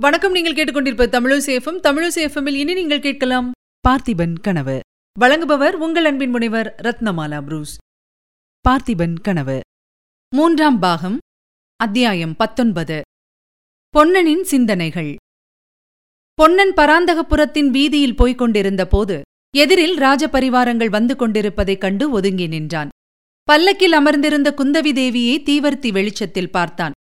வணக்கம் நீங்கள் கேட்டுக்கொண்டிருப்ப தமிழசேஃபம் தமிழசேஃபமில் இனி நீங்கள் கேட்கலாம் பார்த்திபன் கனவு. வழங்குபவர் உங்கள் அன்பின் முனைவர் ரத்னமாலா புரூஸ். பார்த்திபன் கனவு. மூன்றாம் பாகம் அத்தியாயம் பத்தொன்பது. பொன்னனின் சிந்தனைகள். பொன்னன் பராந்தகபுரத்தின் வீதியில் போய்க் கொண்டிருந்த போது எதிரில் ராஜபரிவாரங்கள் வந்து கொண்டிருப்பதைக் கண்டு ஒதுங்கி நின்றான். பல்லக்கில் அமர்ந்திருந்த குந்தவி தேவியை தீவர்த்தி வெளிச்சத்தில் பார்த்தான்.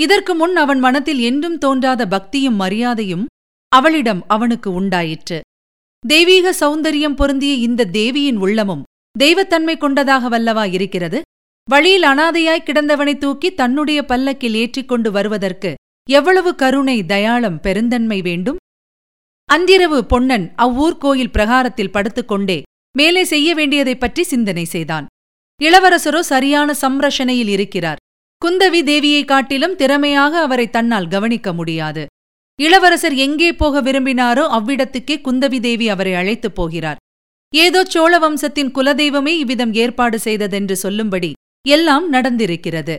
இதற்கு முன் அவன் மனத்தில் என்றும் தோன்றாத பக்தியும் மரியாதையும் அவளிடம் அவனுக்கு உண்டாயிற்று. தெய்வீக சௌந்தரியம் பொருந்திய இந்த தேவியின் உள்ளமும் தெய்வத்தன்மை கொண்டதாகவல்லவா இருக்கிறது? வழியில் அனாதையாய் கிடந்தவனை தூக்கி தன்னுடைய பல்லக்கில் ஏற்றிக்கொண்டு வருவதற்கு எவ்வளவு கருணை தயாளம் பெருந்தன்மை வேண்டும்? அந்திரவு பொன்னன் அவ்வூர் கோயில் பிரகாரத்தில் படுத்துக்கொண்டே மேலே செய்ய வேண்டியதைப் பற்றி சிந்தனை செய்தான். இளவரசரோ சரியான சம்ரஷணையில் இருக்கிறார். குந்தவி தேவியைக் காட்டிலும் திறமையாக அவரை தன்னால் கவனிக்க முடியாது. இளவரசர் எங்கே போக விரும்பினாரோ அவ்விடத்துக்கே குந்தவி தேவி அவரை அழைத்துப் போகிறார். ஏதோ சோழ வம்சத்தின் குலதெய்வமே இவ்விதம் ஏற்பாடு செய்ததென்று சொல்லும்படி எல்லாம் நடந்திருக்கிறது.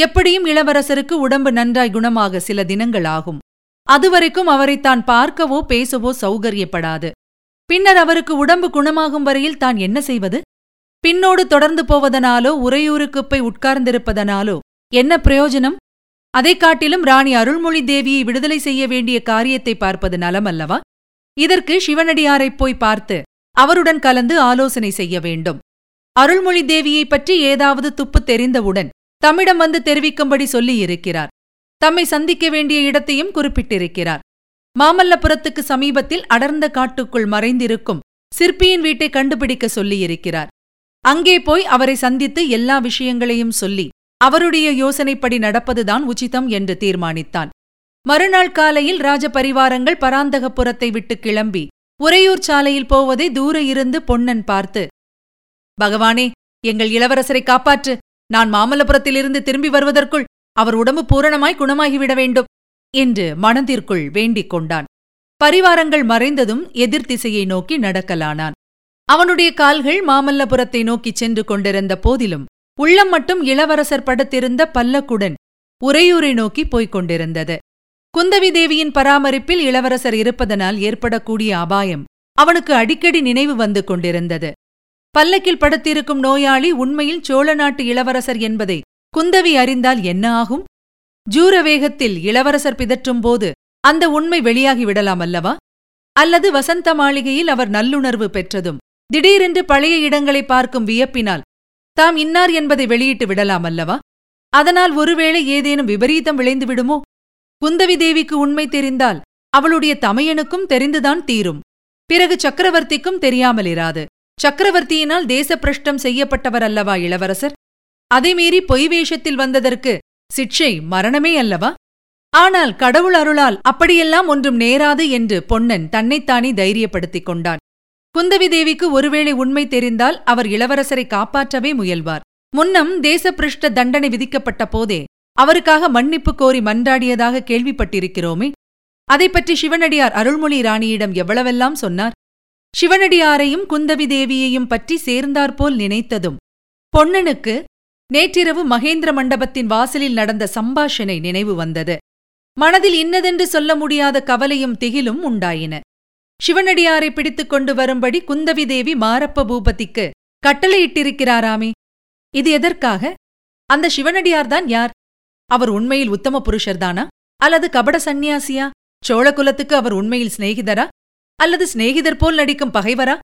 எப்படியும் இளவரசருக்கு உடம்பு நன்றாய் குணமாக சில தினங்கள் ஆகும். அதுவரைக்கும் அவரை தான் பார்க்கவோ பேசவோ சௌகரியப்படாது. பின்னர் அவருக்கு உடம்பு குணமாகும் வரையில் தான் என்ன செய்வது? பின்னோடு தொடர்ந்து போவதனாலோ உறையூருக்குப் போய் உட்கார்ந்திருப்பதனாலோ என்ன பிரயோஜனம்? அதைக் காட்டிலும் ராணி அருள்மொழி தேவியை விடுதலை செய்ய வேண்டிய காரியத்தை பார்ப்பது நலமல்லவா இதற்கு சிவனடியாரைப் போய் பார்த்து அவருடன் கலந்து ஆலோசனை செய்ய வேண்டும். அருள்மொழி தேவியைப் பற்றி ஏதாவது துப்பு தெரிந்தவுடன் தம்மிடம் வந்து தெரிவிக்கும்படி சொல்லியிருக்கிறார். தம்மை சந்திக்க வேண்டிய இடத்தையும் குறிப்பிட்டிருக்கிறார். மாமல்லபுரத்துக்கு சமீபத்தில் அடர்ந்த காட்டுக்குள் மறைந்திருக்கும் சிற்பியின் வீட்டை கண்டுபிடிக்க சொல்லியிருக்கிறார். அங்கே போய் அவரை சந்தித்து எல்லா விஷயங்களையும் சொல்லி அவருடைய யோசனைப்படி நடப்பதுதான் உச்சிதம் என்று தீர்மானித்தான். மறுநாள் காலையில் ராஜபரிவாரங்கள் பராந்தகபுரத்தை விட்டு கிளம்பி உறையூர் சாலையில் போவதை தூர இருந்து பொன்னன் பார்த்து பகவானே எங்கள் இளவரசரை காப்பாற்று. நான் மாமல்லபுரத்திலிருந்து திரும்பி வருவதற்குள் அவர் உடம்பு பூரணமாய் குணமாகிவிட வேண்டும் என்று மனதிற்குள் வேண்டிக் கொண்டான். பரிவாரங்கள் மறைந்ததும் எதிர் திசையை நோக்கி நடக்கலானான். அவனுடைய கால்கள் மாமல்லபுரத்தை நோக்கிச் சென்று கொண்டிருந்த போதிலும் உள்ளம் மட்டும் இளவரசர் படுத்திருந்த பல்லக்குடன் உறையூரை நோக்கி போய்க் கொண்டிருந்தது. குந்தவி தேவியின் பராமரிப்பில் இளவரசர் இருப்பதனால் ஏற்படக்கூடிய அபாயம் அவனுக்கு அடிக்கடி நினைவு வந்து கொண்டிருந்தது. பல்லக்கில் படுத்திருக்கும் நோயாளி உண்மையில் சோழ நாட்டு இளவரசர் என்பதை குந்தவி அறிந்தால் என்ன ஆகும்? ஜூர வேகத்தில் இளவரசர் பிதற்றும் போது அந்த உண்மை வெளியாகி விடலாம் அல்லவா? அல்லது வசந்த மாளிகையில் அவர் நல்லுணர்வு பெற்றதும் திடீரென்று பழைய இடங்களை பார்க்கும் வியப்பினால் தாம் இன்னார் என்பதை வெளியிட்டு விடலாம் அல்லவா? அதனால் ஒருவேளை ஏதேனும் விபரீதம் விளைந்து விடுமோ? குந்தவி தேவிக்கு உண்மை தெரிந்தால் அவளுடைய தமையனுக்கும் தெரிந்துதான் தீரும். பிறகு சக்கரவர்த்திக்கும் தெரியாமலிராது சக்கரவர்த்தியினால் தேசப்பிரஷ்டம் செய்யப்பட்டவர் அல்லவா இளவரசர்? அதை மீறி பொய் வேஷத்தில் வந்ததற்கு சிக்ஷை மரணமே அல்லவா? ஆனால் கடவுள் அருளால் அப்படியெல்லாம் ஒன்றும் நேராது என்று பொன்னன் தன்னைத்தானே தைரியப்படுத்திக் கொண்டான். குந்தவி தேவிக்கு ஒருவேளை உண்மை தெரிந்தால் அவர் இளவரசரை காப்பாற்றவே முயல்வார். முன்னம் தேசபிருஷ்ட தண்டனை விதிக்கப்பட்ட போதே அவருக்காக மன்னிப்பு கோரி மன்றாடியதாக கேள்விப்பட்டிருக்கிறோமே. அதைப்பற்றி சிவனடியார் அருள்மொழி ராணியிடம் எவ்வளவெல்லாம் சொன்னார்? சிவனடியாரையும் குந்தவி தேவியையும் பற்றி சேர்ந்தாற்போல் நினைத்ததும் பொன்னனுக்கு நேற்றிரவு மகேந்திர மண்டபத்தின் வாசலில் நடந்த சம்பாஷணை நினைவு வந்தது. மனதில் இன்னதென்று சொல்ல முடியாத கவலையும் திகிலும் உண்டாயின. சிவனடியாரை பிடித்துக் கொண்டு வரும்படி குந்தவி தேவி மாரப்ப பூபதிக்கு கட்டளையிட்டிருக்கிறாராமே. இது எதற்காக? அந்த சிவனடியார்தான் யார்? அவர் உண்மையில் உத்தம புருஷர்தானா? அல்லது கபட சந்நியாசியா? சோழகுலத்துக்கு அவர் உண்மையில் சிநேகிதரா? அல்லது சிநேகிதர் போல் நடிக்கும் பகைவரா?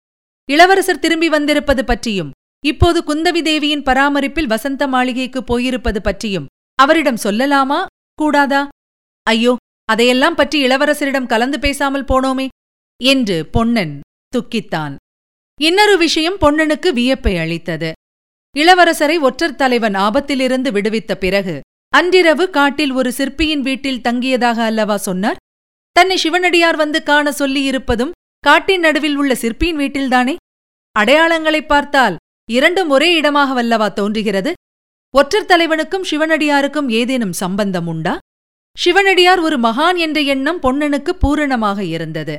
இளவரசர் திரும்பி வந்திருப்பது பற்றியும் இப்போது குந்தவி தேவியின் பராமரிப்பில் வசந்த மாளிகைக்கு போயிருப்பது பற்றியும் அவரிடம் சொல்லலாமா? கூடாதா? ஐயோ அதையெல்லாம் பற்றி இளவரசரிடம் கலந்து பேசாமல் போனோமே. என்று பொன்னன் துக்கித்தான். இன்னொரு விஷயம் பொன்னனுக்கு வியப்பை அளித்தது. இளவரசரை ஒற்றர் தலைவன் ஆபத்திலிருந்து விடுவித்த பிறகு அன்றிரவு காட்டில் ஒரு சிற்பியின் வீட்டில் தங்கியதாக அல்லவா சொன்னார்? தன்னை சிவனடியார் வந்து காண சொல்லியிருப்பதும் காட்டின் நடுவில் உள்ள சிற்பியின் வீட்டில்தானே? அடையாளங்களைப் பார்த்தால் இரண்டும் ஒரே இடமாக வல்லவா தோன்றுகிறது? ஒற்றர் தலைவனுக்கும் சிவனடியாருக்கும் ஏதேனும் சம்பந்தம் உண்டா? சிவனடியார் ஒரு மகான் என்ற எண்ணம் பொன்னனுக்கு பூரணமாக இருந்தது.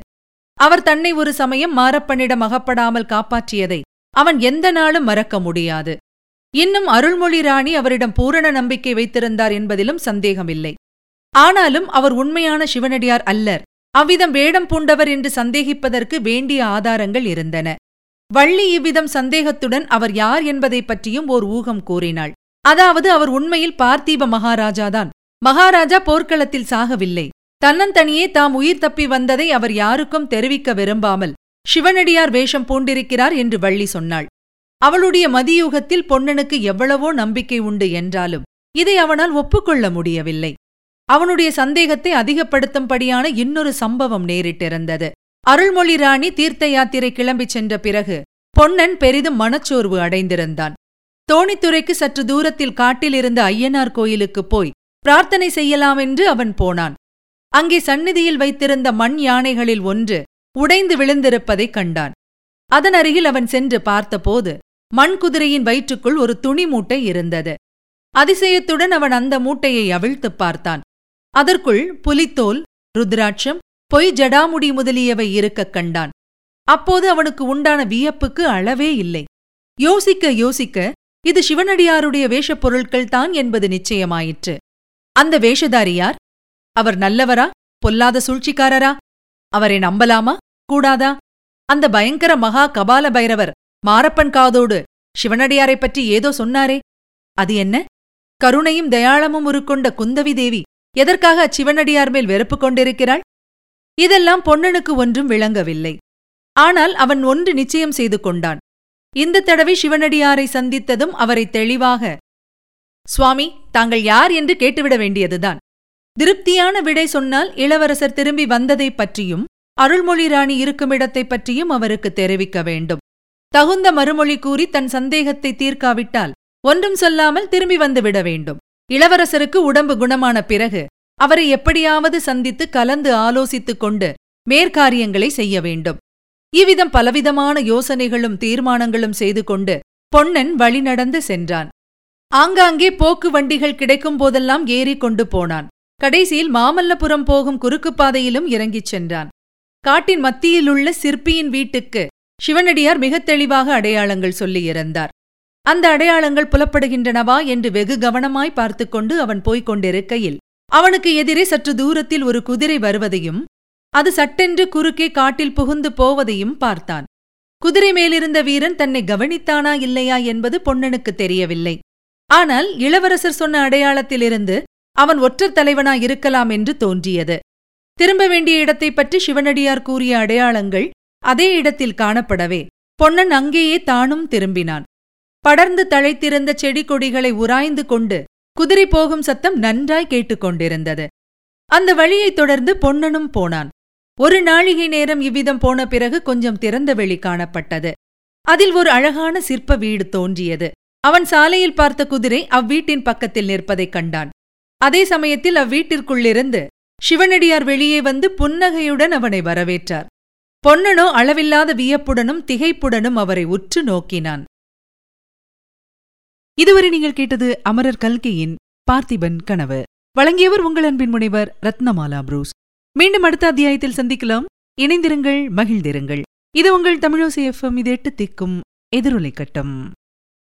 அவர் தன்னை ஒரு சமயம் மாரப்பனிடம் அகப்படாமல் காப்பாற்றியதை அவன் எந்த நாளும் மறக்க முடியாது. இன்னும் அருள்மொழி ராணி அவரிடம் பூரண நம்பிக்கை வைத்திருந்தார் என்பதிலும் சந்தேகமில்லை. ஆனாலும் அவர் உண்மையான சிவனடியார் அல்லர். அவ்விதம் வேடம் பூண்டவர் என்று சந்தேகிப்பதற்கு வேண்டிய ஆதாரங்கள் இருந்தன. வள்ளி இவ்விதம் சந்தேகத்துடன் அவர் யார் என்பதைப் பற்றியும் ஓர் ஊகம் கூறினாள். அதாவது அவர் உண்மையில் பார்த்தீப மகாராஜாதான். மகாராஜா போர்க்களத்தில் சாகவில்லை. தன்னந்தனியே தாம் உயிர் தப்பி வந்ததை அவர் யாருக்கும் தெரிவிக்க விரும்பாமல் சிவனடியார் வேஷம் பூண்டிருக்கிறார் என்று வள்ளி சொன்னாள். அவளுடைய மதியூகத்தில் பொன்னனுக்கு எவ்வளவோ நம்பிக்கை உண்டு என்றாலும் இதை அவனால் ஒப்புக்கொள்ள முடியவில்லை. அவனுடைய சந்தேகத்தை அதிகப்படுத்தும்படியான இன்னொரு சம்பவம் நேரிட்டிருந்தது. அருள்மொழி ராணி தீர்த்த யாத்திரை கிளம்பிச் சென்ற பிறகு பொன்னன் பெரிதும் மனச்சோர்வு அடைந்திருந்தான். தோணித்துறைக்கு சற்று தூரத்தில் காட்டில் இருந்த ஐயனார் கோயிலுக்குப் போய் பிரார்த்தனை செய்யலாமென்று அவன் போனான். அங்கே சந்நிதியில் வைத்திருந்த மண் யானைகளில் ஒன்று உடைந்து விழுந்திருப்பதைக் கண்டான். அதன் அருகில் அவன் சென்று பார்த்தபோது மண் குதிரையின் வயிற்றுக்குள் ஒரு துணி மூட்டை இருந்தது. அதிசயத்துடன் அவன் அந்த மூட்டையை அவிழ்த்துப் பார்த்தான். அதற்குள் புலித்தோல் ருத்ராட்சம் பொய் ஜடாமுடி முதலியவை இருக்கக் கண்டான். அப்போது அவனுக்கு உண்டான வியப்புக்கு அளவே இல்லை. யோசிக்க யோசிக்க இது சிவனடியாருடைய வேஷப் பொருட்கள் தான் என்பது நிச்சயமாயிற்று. அந்த வேஷதாரியார் அவர் நல்லவரா? பொல்லாத சூழ்ச்சிக்காரரா? அவரை நம்பலாமா? கூடாதா? அந்த பயங்கர மகா கபால பைரவர் மாரப்பன் காதோடு சிவனடியாரைப் பற்றி ஏதோ சொன்னாரே. அது என்ன? கருணையும் தயாளமும் உருக்கொண்ட குந்தவி தேவி எதற்காக அச்சிவனடியார் மேல் வெறுப்பு கொண்டிருக்கிறாள்? இதெல்லாம் பொன்னனுக்கு ஒன்றும் விளங்கவில்லை. ஆனால் அவன் ஒன்று நிச்சயம் செய்து கொண்டான். இந்த தடவை சிவனடியாரை சந்தித்ததும் அவரை தெளிவாக சுவாமி தாங்கள் யார் என்று கேட்டுவிட வேண்டியதுதான். திருப்தியான விடை சொன்னால் இளவரசர் திரும்பி வந்ததைப் பற்றியும் அருள்மொழி ராணி இருக்கும் இடத்தைப் பற்றியும் அவருக்கு தெரிவிக்க வேண்டும். தகுந்த மறுமொழி கூறி தன் சந்தேகத்தை தீர்க்காவிட்டால் ஒன்றும் சொல்லாமல் திரும்பி வந்து விட வேண்டும். இளவரசருக்கு உடம்பு குணமான பிறகு அவரை எப்படியாவது சந்தித்து கலந்து ஆலோசித்துக் கொண்டு மேற்காரியங்களை செய்ய வேண்டும். இவ்விதம் பலவிதமான யோசனைகளும் தீர்மானங்களும் செய்து கொண்டு பொன்னன் வழிநடந்து சென்றான். ஆங்காங்கே போக்கு வண்டிகள் கிடைக்கும் போதெல்லாம் ஏறிக் கொண்டு போனான். கடைசியில் மாமல்லபுரம் போகும் குறுக்குப் பாதையிலும் இறங்கிச் சென்றான். காட்டின் மத்தியிலுள்ள சிற்பியின் வீட்டுக்கு சிவனடியார் மிகத் தெளிவாக அடையாளங்கள் சொல்லியிருந்தார் அந்த அடையாளங்கள் புலப்படுகின்றனவா என்று வெகு கவனமாய் பார்த்துக் கொண்டு அவன் போய்க் கொண்டிருக்கையில் அவனுக்கு எதிரே சற்று தூரத்தில் ஒரு குதிரை வருவதையும் அது சட்டென்று குறுக்கே காட்டில் புகுந்து போவதையும் பார்த்தான். குதிரை மேலிருந்த வீரன் தன்னை கவனித்தானா இல்லையா என்பது பொன்னனுக்கு தெரியவில்லை. ஆனால் இளவரசர் சொன்ன அடையாளத்திலிருந்து அவன் ஒற்றர் தலைவனாய் இருக்கலாம் என்று தோன்றியது. திரும்ப வேண்டிய இடத்தைப் பற்றி சிவனடியார் கூறிய அடையாளங்கள் அதே இடத்தில் காணப்படவே. பொன்னன் அங்கேயே தானும் திரும்பினான். படர்ந்து தழைத்திருந்த செடி கொடிகளை உராய்ந்து கொண்டு குதிரை போகும் சத்தம் நன்றாய் கேட்டுக்கொண்டிருந்தது அந்த வழியைத் தொடர்ந்து பொன்னனும் போனான். ஒரு நாழிகை நேரம் இவ்விதம் போன பிறகு கொஞ்சம் திறந்த வெளி காணப்பட்டது. அதில் ஒரு அழகான சிற்ப வீடு தோன்றியது. அவன் சாலையில் பார்த்த குதிரை அவ்வீட்டின் பக்கத்தில் நிற்பதைக் கண்டான். அதே சமயத்தில் அவ்வீட்டிற்குள்ளிருந்து சிவனடியார் வெளியே வந்து புன்னகையுடன் அவனை வரவேற்றார். பொன்னனோ அளவில்லாத வியப்புடனும் திகைப்புடனும் அவரை உற்று நோக்கினான். இதுவரை நீங்கள் கேட்டது அமரர் கல்கையின் பார்த்திபன் கனவு. வழங்கியவர் உங்கள் அன்பின் முனைவர் ரத்னமாலா புரூஸ். மீண்டும் அடுத்த அத்தியாயத்தில் சந்திக்கலாம். இணைந்திருங்கள் மகிழ்ந்திருங்கள். இது உங்கள் தமிழோசி எஃப்எம். இது எட்டு திக்கும் எதிரொலை கட்டம்.